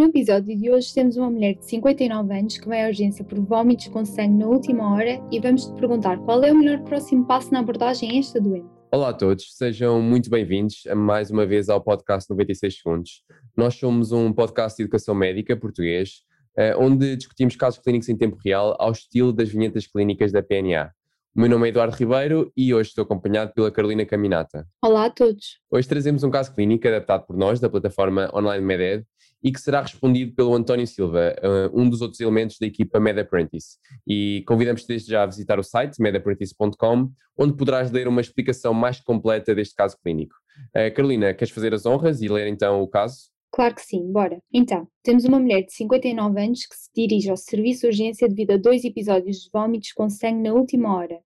No episódio de hoje temos uma mulher de 59 anos que vai à urgência por vômitos com sangue na última hora e vamos te perguntar qual é o melhor próximo passo na abordagem a esta doente. Olá a todos, sejam muito bem-vindos mais uma vez ao podcast 96 Segundos. Nós somos um podcast de educação médica português, eh, onde discutimos casos clínicos em tempo real ao estilo das vinhetas clínicas da PNA. O meu nome é Eduardo Ribeiro e hoje estou acompanhado pela Carolina Caminata. Olá a todos. Hoje trazemos um caso clínico adaptado por nós, da plataforma online MedEd, e que será respondido pelo António Silva, eh, um dos outros elementos da equipa MedApprentice. E convidamos-te desde já a visitar o site medapprentice.com, onde poderás ler uma explicação mais completa deste caso clínico. Uh, Carolina, queres fazer as honras e ler então o caso? Claro que sim, bora. Então, temos uma mulher de 59 anos que se dirige ao serviço de urgência devido a dois episódios de vômitos com sangue na última hora.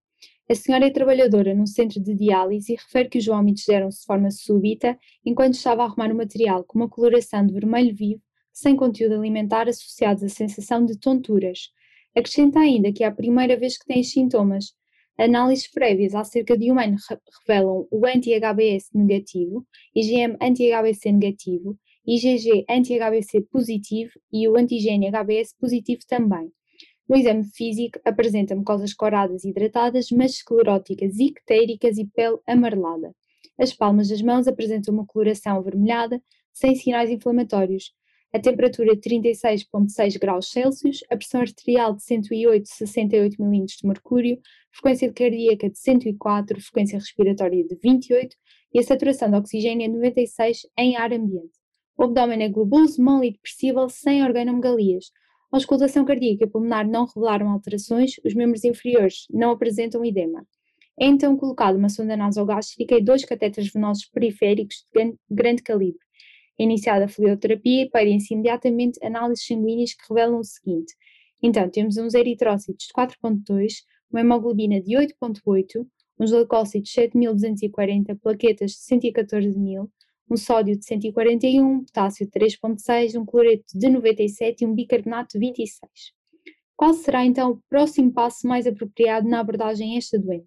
A senhora é trabalhadora num centro de diálise e refere que os vômitos deram-se de forma súbita enquanto estava a arrumar o material com uma coloração de vermelho vivo, sem conteúdo alimentar associados à sensação de tonturas. Acrescenta ainda que é a primeira vez que tem sintomas. Análises prévias há cerca de um ano revelam o anti-HBS negativo, IgM anti-HBC negativo IgG anti-HBC positivo e o antigênio HBS positivo também. No exame físico, apresenta mucosas coradas e hidratadas, mas escleróticas, ictéricas e pele amarelada. As palmas das mãos apresentam uma coloração avermelhada, sem sinais inflamatórios. A temperatura de 36,6 graus Celsius, a pressão arterial de 108,68 mm de mercúrio, frequência cardíaca de 104, frequência respiratória de 28 e a saturação de oxigênio é 96 em ar ambiente. O abdômen é globoso, mole e depressível, sem organomegalias. A auscultação cardíaca pulmonar não revelaram alterações, os membros inferiores não apresentam edema. É então colocada uma sonda nasogástrica e dois catéteres venosos periféricos de grande calibre. É iniciada a fluidoterapia e pedem-se imediatamente análises sanguíneas que revelam o seguinte. Então, temos uns eritrócitos de 4.2, uma hemoglobina de 8.8, uns leucócitos 7.240, plaquetas de 114.000, um sódio de 141, um potássio de 3,6, um cloreto de 97 e um bicarbonato de 26. Qual será então o próximo passo mais apropriado na abordagem a esta doença?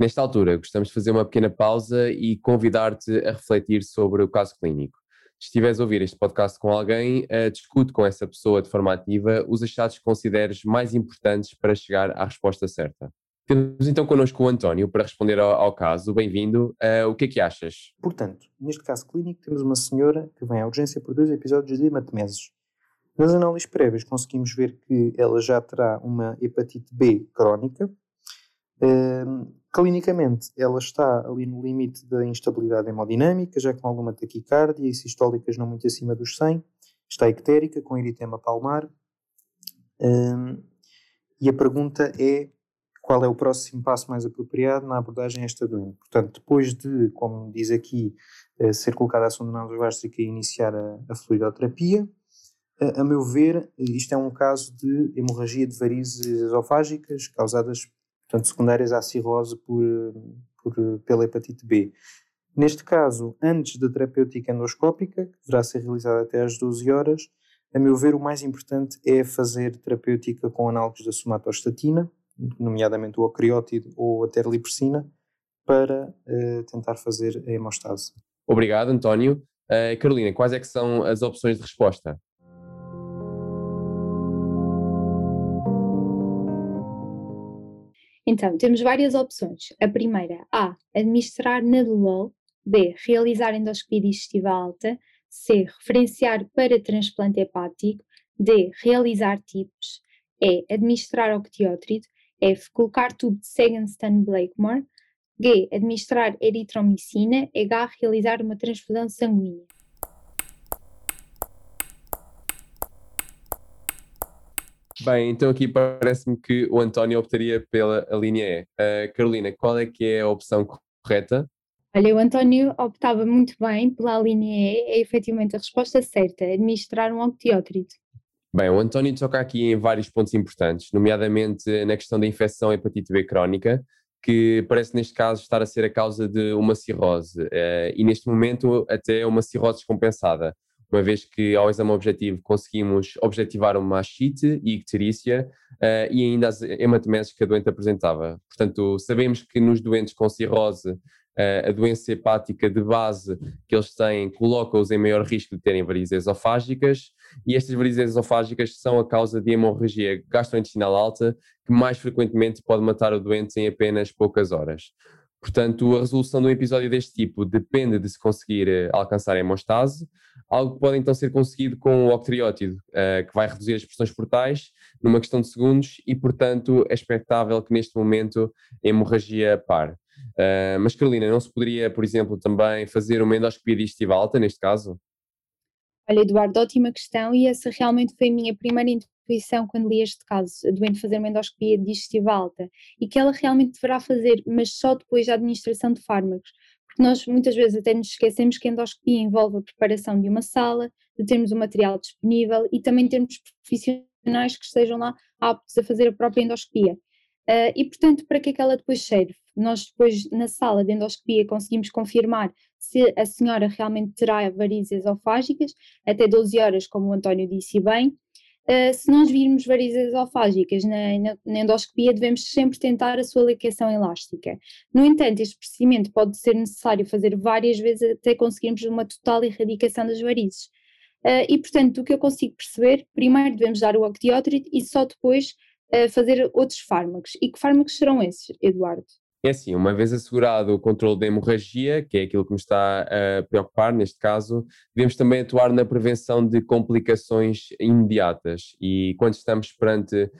Nesta altura, gostamos de fazer uma pequena pausa e convidar-te a refletir sobre o caso clínico. Se estiveres a ouvir este podcast com alguém, uh, discute com essa pessoa de forma ativa os achados que consideres mais importantes para chegar à resposta certa. Temos então connosco o António para responder ao, ao caso. Bem-vindo. Uh, o que é que achas? Portanto, neste caso clínico, temos uma senhora que vem à urgência por dois episódios de hematemeses. Nas análises prévias conseguimos ver que ela já terá uma hepatite B crónica. Uh, clinicamente, ela está ali no limite da instabilidade hemodinâmica, já com alguma taquicardia e sistólicas não muito acima dos 100. Está ictérica, com eritema palmar. Uh, e a pergunta é qual é o próximo passo mais apropriado na abordagem a esta doença. Portanto, depois de, como diz aqui, eh, ser colocada a sonda nasogástrica e iniciar a, a fluidoterapia, a, a, meu ver, isto é um caso de hemorragia de varizes esofágicas causadas, portanto, secundárias à cirrose por, por, pela hepatite B. Neste caso, antes da terapêutica endoscópica, que deverá ser realizada até às 12 horas, a meu ver, o mais importante é fazer terapêutica com análogos da somatostatina, nomeadamente o acriótido ou a terlipressina, para uh, tentar fazer a hemostase. Obrigado, António. Uh, Carolina, quais é que são as opções de resposta? Então, temos várias opções. A primeira, A, administrar nadolol, B, realizar endoscopia digestiva alta, C, referenciar para transplante hepático, D, realizar TIPS, E, administrar octiótrido, F. Colocar tubo de Sagan-Stan-Blakemore. G. Administrar eritromicina. H. Realizar uma transfusão sanguínea. Bem, então aqui parece-me que o António optaria pela linha E. Uh, Carolina, qual é que é a opção correta? Olha, o António optava muito bem pela linha E, é efetivamente a resposta certa, administrar um octiótrido. Bem, o António toca aqui em vários pontos importantes, nomeadamente na questão da infecção hepatite B crónica, que parece neste caso estar a ser a causa de uma cirrose eh, e neste momento até uma cirrose descompensada, uma vez que ao exame objetivo conseguimos objetivar uma ascite e icterícia eh, e ainda as hematemeses que a doente apresentava. Portanto, sabemos que nos doentes com cirrose a doença hepática de base que eles têm coloca-os em maior risco de terem varizes esofágicas e estas varizes esofágicas são a causa de hemorragia gastrointestinal alta que mais frequentemente pode matar o doente em apenas poucas horas. Portanto, a resolução de um episódio deste tipo depende de se conseguir eh, alcançar a hemostase, algo que pode então ser conseguido com o octariótido, uh, que vai reduzir as pressões portais numa questão de segundos e, portanto, é expectável que neste momento a hemorragia pare. Uh, mas, Carolina, não se poderia, por exemplo, também fazer uma endoscopia digestiva alta neste caso? Olha, Eduardo, ótima questão e essa realmente foi a minha primeira intuição quando li este caso, a doente fazer uma endoscopia digestiva alta e que ela realmente deverá fazer, mas só depois da administração de fármacos, porque nós muitas vezes até nos esquecemos que a endoscopia envolve a preparação de uma sala, de termos o material disponível e também termos profissionais que estejam lá aptos a fazer a própria endoscopia. Uh, e portanto, para que é que ela depois serve? Nós depois na sala de endoscopia conseguimos confirmar se a senhora realmente terá varizes esofágicas, até 12 horas, como o António disse bem. Uh, se nós virmos varizes esofágicas na, na, na, endoscopia, devemos sempre tentar a sua ligação elástica. No entanto, este procedimento pode ser necessário fazer várias vezes até conseguirmos uma total erradicação das varizes. Uh, e, portanto, o que eu consigo perceber, primeiro devemos dar o octiótrito e só depois uh, fazer outros fármacos. E que fármacos serão esses, Eduardo? É assim, uma vez assegurado o controle da hemorragia, que é aquilo que me está a preocupar neste caso, devemos também atuar na prevenção de complicações imediatas. E quando estamos perante uh,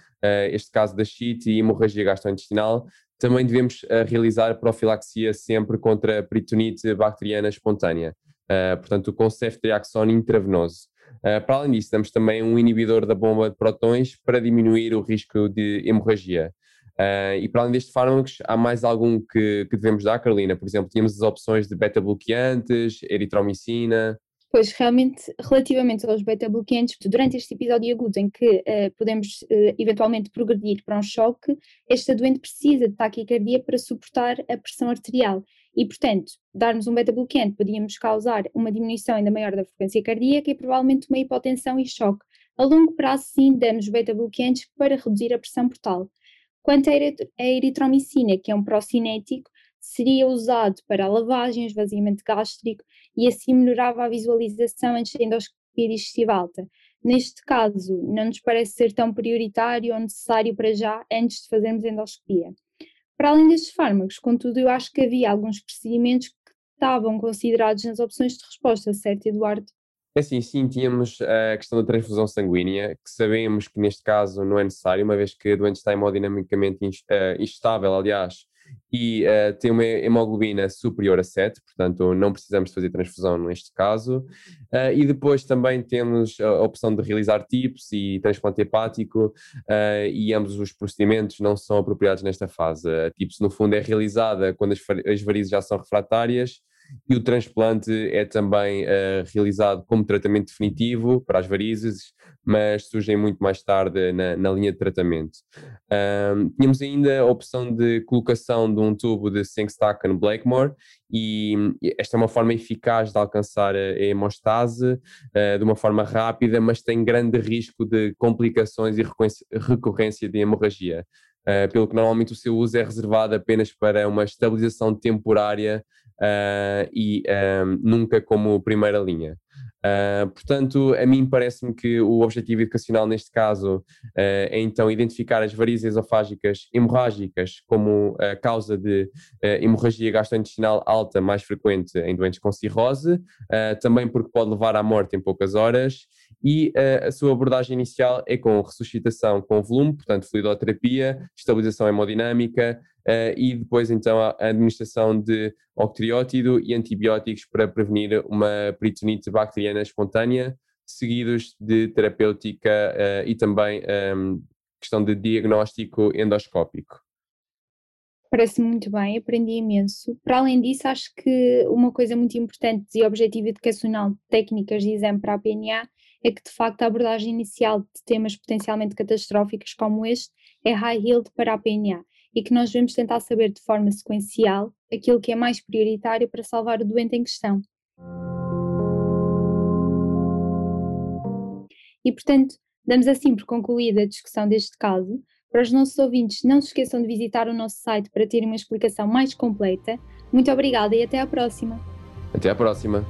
este caso da chite e hemorragia gastrointestinal, também devemos uh, realizar profilaxia sempre contra peritonite bacteriana espontânea, uh, portanto, com ceftriaxone intravenoso. Uh, para além disso, damos também um inibidor da bomba de protões para diminuir o risco de hemorragia. Uh, e para além destes fármacos, há mais algum que, que devemos dar, Carolina? Por exemplo, tínhamos as opções de beta-bloqueantes, eritromicina. Pois, realmente, relativamente aos beta-bloqueantes, durante este episódio agudo em que uh, podemos uh, eventualmente progredir para um choque, esta doente precisa de taquicardia para suportar a pressão arterial. E, portanto, darmos um beta-bloqueante podíamos causar uma diminuição ainda maior da frequência cardíaca e provavelmente uma hipotensão e choque. A longo prazo, sim, damos beta-bloqueantes para reduzir a pressão portal. Quanto à eritromicina, que é um procinético, seria usado para a lavagem, esvaziamento gástrico e assim melhorava a visualização antes da endoscopia digestiva alta. Neste caso, não nos parece ser tão prioritário ou necessário para já antes de fazermos endoscopia. Para além destes fármacos, contudo, eu acho que havia alguns procedimentos que estavam considerados nas opções de resposta, certo, Eduardo? É assim, sim, tínhamos a questão da transfusão sanguínea, que sabemos que neste caso não é necessário, uma vez que a doente está hemodinamicamente uh, instável, aliás, e uh, tem uma hemoglobina superior a 7, portanto não precisamos fazer transfusão neste caso. Uh, e depois também temos a opção de realizar TIPS e transplante hepático, uh, e ambos os procedimentos não são apropriados nesta fase. A TIPS, no fundo, é realizada quando as, as varizes já são refratárias e o transplante é também uh, realizado como tratamento definitivo para as varizes, mas surgem muito mais tarde na, na linha de tratamento. Um, tínhamos ainda a opção de colocação de um tubo de Sengstaken Blackmore e esta é uma forma eficaz de alcançar a hemostase uh, de uma forma rápida, mas tem grande risco de complicações e recorrência de hemorragia. Uh, pelo que normalmente o seu uso é reservado apenas para uma estabilização temporária uh, e um, nunca como primeira linha. Uh, portanto, a mim parece-me que o objetivo educacional neste caso uh, é então identificar as varizes esofágicas hemorrágicas como a causa de uh, hemorragia gastrointestinal alta mais frequente em doentes com cirrose, também porque pode levar à morte em poucas horas, e a sua abordagem inicial é com ressuscitação com volume, portanto, fluidoterapia, estabilização hemodinâmica, uh, e depois então a administração de octriótido e antibióticos para prevenir uma peritonite bacteriana espontânea, seguidos de terapêutica uh, e também um, ehm, questão de diagnóstico endoscópico. Parece muito bem, aprendi imenso. Para além disso, acho que uma coisa muito importante e objetivo educacional de técnicas de exame para a PNA é que, de facto, a abordagem inicial de temas potencialmente catastróficos como este é high yield para a PNA e que nós devemos tentar saber de forma sequencial aquilo que é mais prioritário para salvar o doente em questão. E, portanto, damos assim por concluída a discussão deste caso. Para os nossos ouvintes, não se esqueçam de visitar o nosso site para terem uma explicação mais completa. Muito obrigada e até à próxima. Até à próxima.